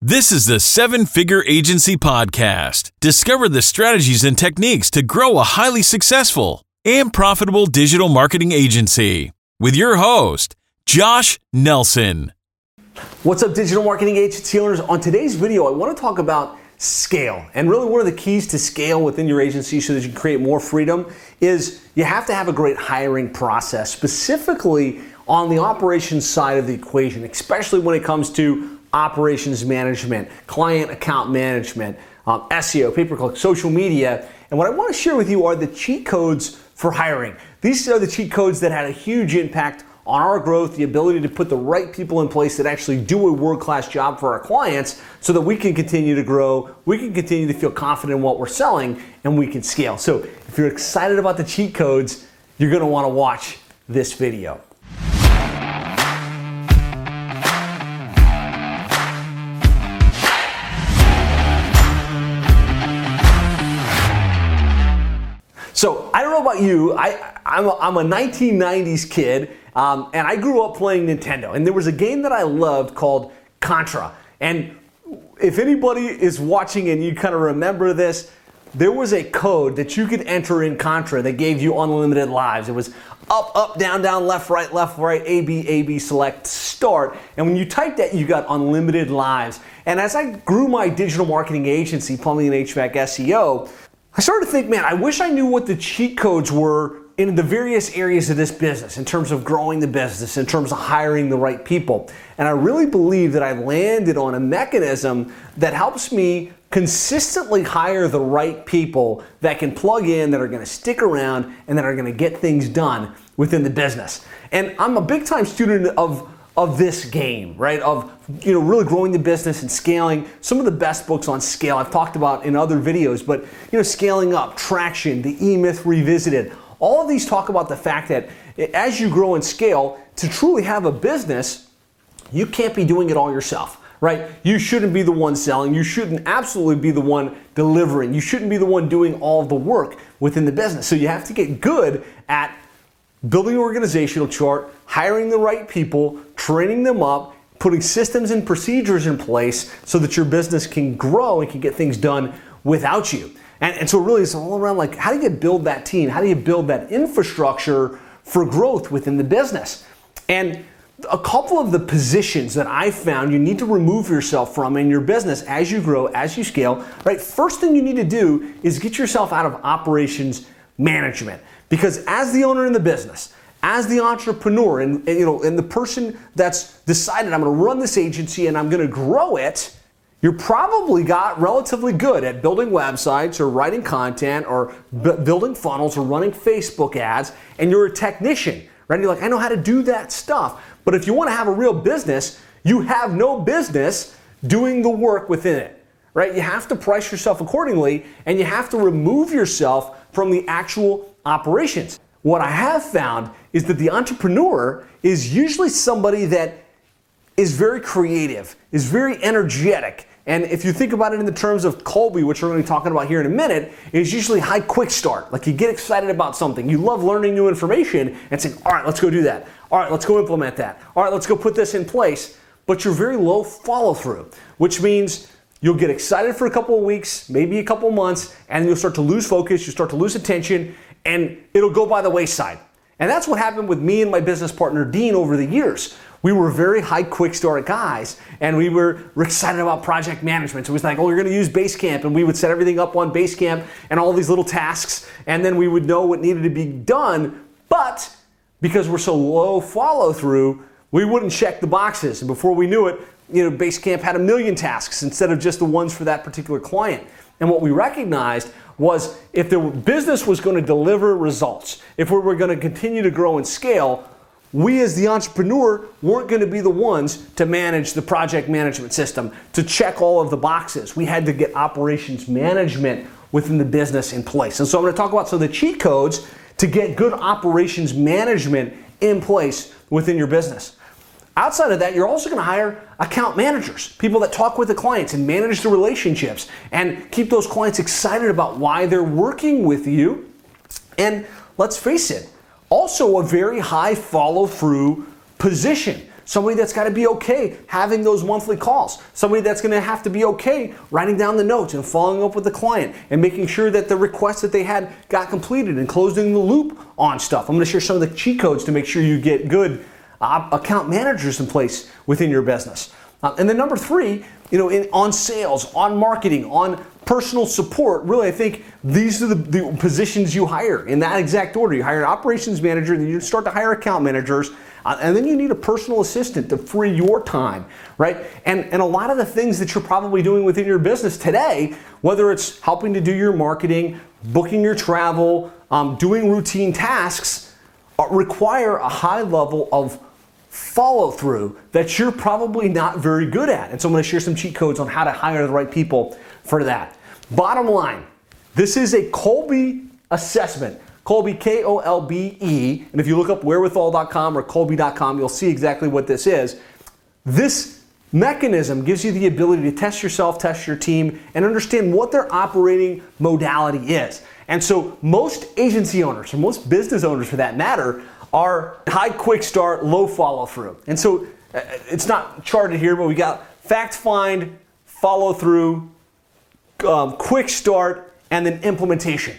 This is the Seven Figure Agency Podcast. Discover the strategies and techniques to grow a highly successful and profitable digital marketing agency with your host, Josh Nelson. What's up, digital marketing agency owners? On today's video, I want to talk about scale. And really, one of the keys to scale within your agency so that you can create more freedom is you have to have a great hiring process, specifically on the operations side of the equation, especially when it comes to operations management, client account management, um, SEO, pay per click, social media. And what I want to share with you are the cheat codes for hiring. These are the cheat codes that had a huge impact on our growth, the ability to put the right people in place that actually do a world class job for our clients so that we can continue to grow, we can continue to feel confident in what we're selling, and we can scale. So if you're excited about the cheat codes, you're going to want to watch this video. About you. I, I'm, a, I'm a 1990s kid, um, and I grew up playing Nintendo. And there was a game that I loved called Contra. And if anybody is watching and you kind of remember this, there was a code that you could enter in Contra that gave you unlimited lives. It was up, up, down, down, left, right, left, right, A, B, A, B, select, start. And when you typed that, you got unlimited lives. And as I grew my digital marketing agency, Plumbing and HVAC SEO, I started to think, man, I wish I knew what the cheat codes were in the various areas of this business in terms of growing the business, in terms of hiring the right people. And I really believe that I landed on a mechanism that helps me consistently hire the right people that can plug in, that are to stick around, and that are to get things done within the business. And I'm a big time student of of this game, right? Of you know really growing the business and scaling. Some of the best books on scale I've talked about in other videos, but you know scaling up, traction, the E Myth revisited. All of these talk about the fact that as you grow and scale, to truly have a business, you can't be doing it all yourself right? You shouldn't be the one selling. You shouldn't absolutely be the one delivering. You shouldn't be the one doing all the work within the business. So you have to get good at building an organizational chart, hiring the right people, training them up, putting systems and procedures in place so that your business can grow and can get things done without you. And, and so really it's all around like how do you build that team? How do you build that infrastructure for growth within the business? And a couple of the positions that I found you need to remove yourself from in your business as you grow, as you scale, right? First thing you need to do is get yourself out of operations management. Because as the owner in the business, as the entrepreneur and, and, you know and the person that's decided I'm going to run this agency and I'm going to grow it, you're probably got relatively good at building websites or writing content or b- building funnels or running Facebook ads and you're a technician, right? You're like, I know how to do that stuff. But if you want to have a real business, you have no business doing the work within it, right? You have to price yourself accordingly and you have to remove yourself from the actual operations. What I have found is that the entrepreneur is usually somebody that is very creative, is very energetic. And if you think about it in the terms of Kolbe, which we're going to be talking about here in a minute, is usually high quick start. Like you get excited about something, you love learning new information and saying, all right, let's go do that. All right, let's go implement that. All right, let's go put this in place. But you're very low follow through, which means you'll get excited for a couple of weeks, maybe a couple of months, and you'll start to lose focus, you start to lose attention, and it'll go by the wayside. And that's what happened with me and my business partner Dean over the years. We were very high quick start guys, and we were excited about project management. So it was like, oh, we're going to use Basecamp, and we would set everything up on Basecamp and all these little tasks, and then we would know what needed to be done. But because we're so low follow through, we wouldn't check the boxes. And before we knew it, you know, Basecamp had a million tasks instead of just the ones for that particular client. And what we recognized was if the business was going to deliver results, if we were going to continue to grow and scale, we as the entrepreneur weren't going to be the ones to manage the project management system, to check all of the boxes. We had to get operations management within the business in place. And so I'm going to talk about some of the cheat codes to get good operations management in place within your business. Outside of that, you're also going to hire account managers, people that talk with the clients and manage the relationships and keep those clients excited about why they're working with you. And let's face it, also a very high follow through position. somebody that's got to be okay having those monthly calls, somebody that's going to have to be okay writing down the notes and following up with the client and making sure that the requests that they had got completed and closing the loop on stuff. I'm going to share some of the cheat codes to make sure you get good uh, account managers in place within your business. Uh, and then number three, you know, in, on sales, on marketing, on personal support, really, I think these are the, the, positions you hire in that exact order. You hire an operations manager, then you start to hire account managers, uh, and then you need a personal assistant to free your time, right? And, and a lot of the things that you're probably doing within your business today, whether it's helping to do your marketing, booking your travel, um, doing routine tasks, uh, require a high level of follow through that you're probably not very good at. And so I'm going to share some cheat codes on how to hire the right people for that. Bottom line, this is a Kolbe assessment. Kolbe, K O L B E. And if you look up wherewithal.com or Kolbe.com, you'll see exactly what this is. This mechanism gives you the ability to test yourself, test your team, and understand what their operating modality is. And so, most agency owners, or most business owners for that matter, are high quick start, low follow through. And so uh, it's not charted here, but we got fact find, follow through, um, quick start, and then implementation.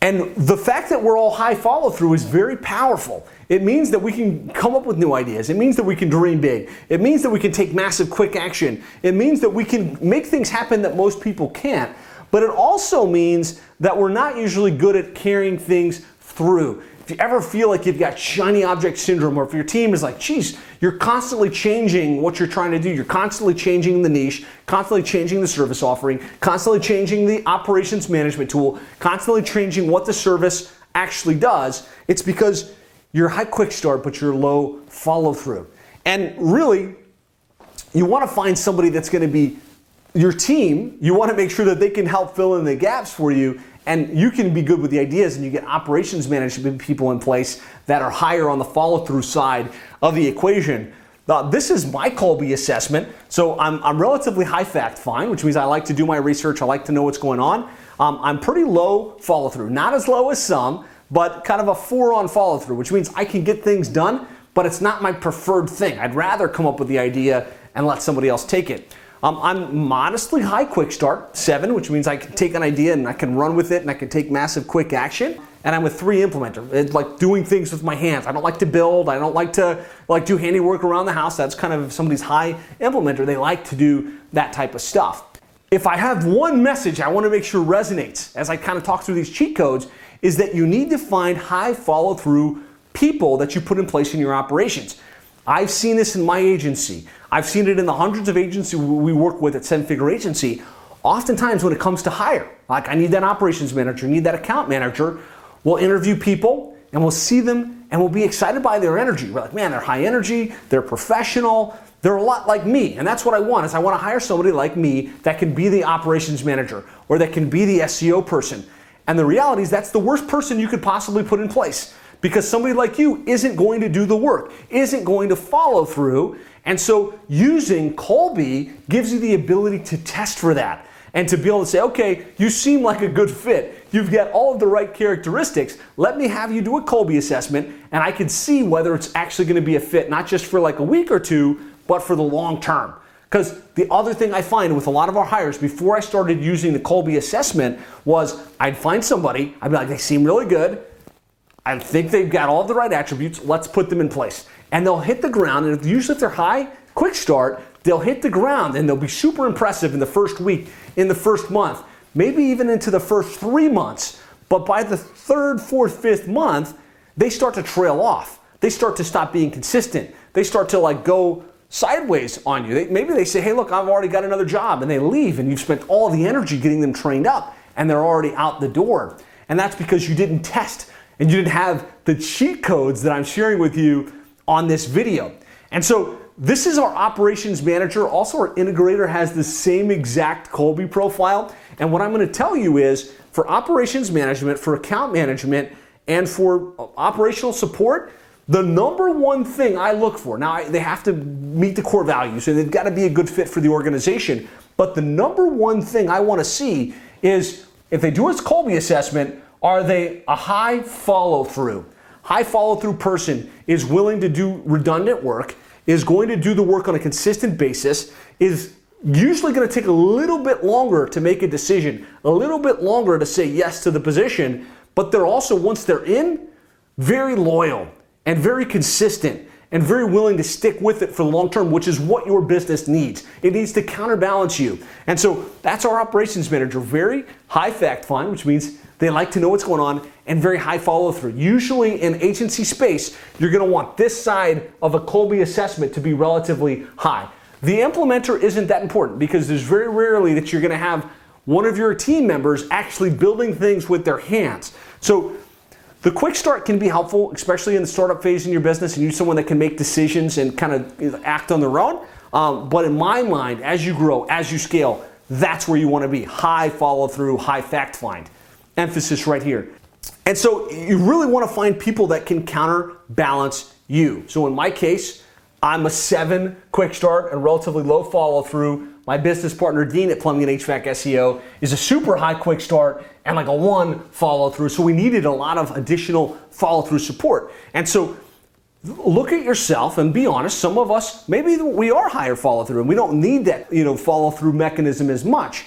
And the fact that we're all high follow through is very powerful. It means that we can come up with new ideas. It means that we can dream big. It means that we can take massive quick action. It means that we can make things happen that most people can't. But it also means that we're not usually good at carrying things through if you ever feel like you've got shiny object syndrome, or if your team is like, geez, you're constantly changing what you're trying to do, you're constantly changing the niche, constantly changing the service offering, constantly changing the operations management tool, constantly changing what the service actually does, it's because you're high quick start, but you're low follow through. And really, you want to find somebody that's going to be your team. You want to make sure that they can help fill in the gaps for you and you can be good with the ideas and you get operations management people in place that are higher on the follow through side of the equation. This is my Kolbe assessment. So I'm, I'm relatively high fact find, which means I like to do my research, I like to know what's going on. Um, I'm pretty low follow through, not as low as some, but kind of a four on follow through, which means I can get things done, but it's not my preferred thing. I'd rather come up with the idea and let somebody else take it. Um, I'm modestly high quick start, seven, which means I can take an idea and I can run with it and I can take massive quick action. And I'm a three implementer. It's like doing things with my hands. I don't like to build. I don't like to like do handiwork around the house. That's kind of somebody's high implementer. They like to do that type of stuff. If I have one message I want to make sure resonates as I kind of talk through these cheat codes, is that you need to find high follow through people that you put in place in your operations. I've seen this in my agency. I've seen it in the hundreds of agencies we work with at Seven Figure Agency. Oftentimes, when it comes to hire, like I need that operations manager, need that account manager, we'll interview people and we'll see them and we'll be excited by their energy. We're like, man, they're high energy, they're professional, they're a lot like me. And that's what I want is I want to hire somebody like me that can be the operations manager or that can be the SEO person. And the reality is that's the worst person you could possibly put in place because somebody like you isn't going to do the work, isn't going to follow through. And so using Kolbe gives you the ability to test for that and to be able to say, okay, you seem like a good fit. You've got all of the right characteristics. Let me have you do a Kolbe assessment and I can see whether it's actually going to be a fit, not just for like a week or two, but for the long term. Because the other thing I find with a lot of our hires before I started using the Kolbe assessment was I'd find somebody, I'd be like, they seem really good. I think they've got all the right attributes. Let's put them in place. And they'll hit the ground, and usually if they're high, quick start, they'll hit the ground and they'll be super impressive in the first week, in the first month, maybe even into the first three months. But by the third, fourth, fifth month, they start to trail off. They start to stop being consistent. They start to like go sideways on you. They, maybe they say, hey, look, I've already got another job, and they leave, and you've spent all the energy getting them trained up, and they're already out the door. And that's because you didn't test and you didn't have the cheat codes that I'm sharing with you on this video. And so this is our operations manager. Also, our integrator has the same exact Kolbe profile. And what I'm going to tell you is for operations management, for account management, and for operational support, the number one thing I look for now, they have to meet the core values and they've got to be a good fit for the organization. But the number one thing I want to see is if they do a Kolbe assessment, are they a high follow through? High follow through person is willing to do redundant work, is going to do the work on a consistent basis, is usually going to take a little bit longer to make a decision, a little bit longer to say yes to the position, but they're also, once they're in, very loyal and very consistent and very willing to stick with it for the long term, which is what your business needs. It needs to counterbalance you. And so that's our operations manager. Very high fact find, which means they like to know what's going on, and very high follow through. Usually in agency space, you're gonna want this side of a Kolbe assessment to be relatively high. The implementer isn't that important because there's very rarely that you're gonna have one of your team members actually building things with their hands. So the quick start can be helpful, especially in the startup phase in your business, and you're someone that can make decisions and kind of act on their own. Um, but in my mind, as you grow, as you scale, that's where you want to be. High follow through, high fact find. Emphasis right here. And so you really want to find people that can counterbalance you. So in my case, I'm a seven quick start and relatively low follow through. My business partner, Dean at Plumbing and HVAC SEO, is a super high quick start and like a one follow through. So we needed a lot of additional follow through support. And so look at yourself and be honest. Some of us, maybe we are higher follow through and we don't need that, you know, follow through mechanism as much.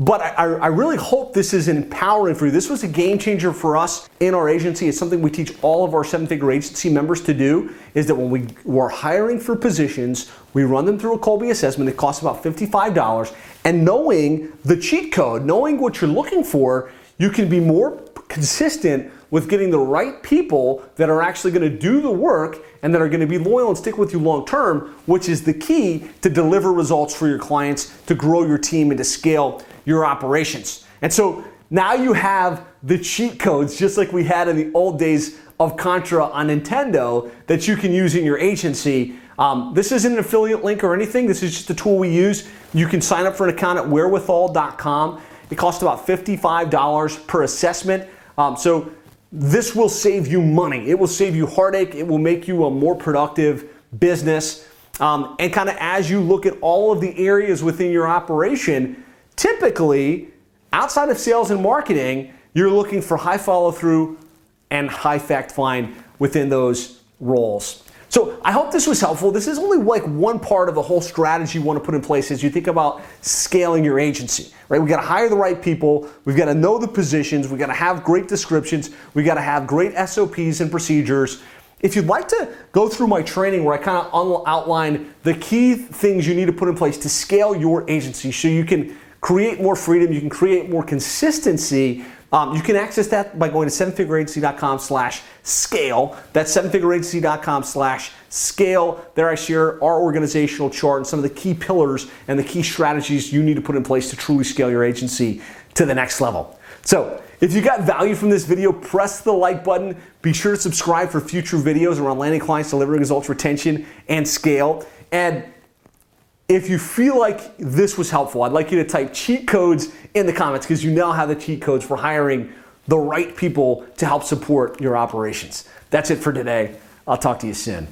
But I, I, really hope this is empowering for you. This was a game changer for us in our agency. It's something we teach all of our seven-figure agency members to do. Is that when we were hiring for positions, we run them through a Kolbe assessment. It costs about fifty-five dollars, and knowing the cheat code, knowing what you're looking for, you can be more consistent with getting the right people that are actually going to do the work and that are going to be loyal and stick with you long term, which is the key to deliver results for your clients, to grow your team, and to scale your operations. And so now you have the cheat codes, just like we had in the old days of Contra on Nintendo, that you can use in your agency. Um, this isn't an affiliate link or anything. This is just a tool we use. You can sign up for an account at wherewithal.com. it costs about $55 per assessment. Um, so this will save you money. It will save you heartache. It will make you a more productive business. Um, and kind of as you look at all of the areas within your operation, typically outside of sales and marketing, you're looking for high follow through and high fact find within those roles. So I hope this was helpful. This is only like one part of the whole strategy you want to put in place as you think about scaling your agency, right? We got to hire the right people. We've got to know the positions. We got to have great descriptions. We got to have great SOPs and procedures. If you'd like to go through my training where I kind of outline the key things you need to put in place to scale your agency so you can create more freedom, you can create more consistency um, you can access that by going to sevenfigureagency.com slash scale. That's sevenfigureagency.com slash scale. There I share our organizational chart and some of the key pillars and the key strategies you need to put in place to truly scale your agency to the next level. So, if you got value from this video, press the like button. Be sure to subscribe for future videos around landing clients, delivering results, retention, and scale. And if you feel like this was helpful, I'd like you to type cheat codes in the comments because you now have the cheat codes for hiring the right people to help support your operations. That's it for today. I'll talk to you soon.